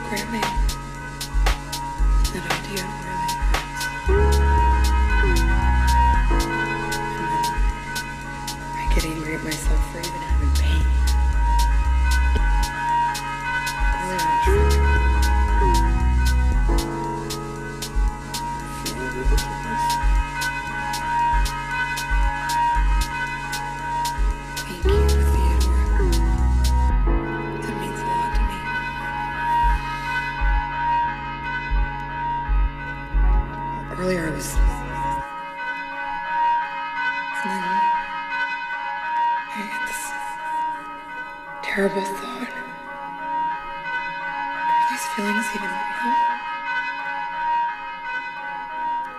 programming? That idea really hurts. I get angry at myself for even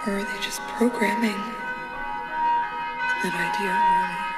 Or are they just programming? That idea really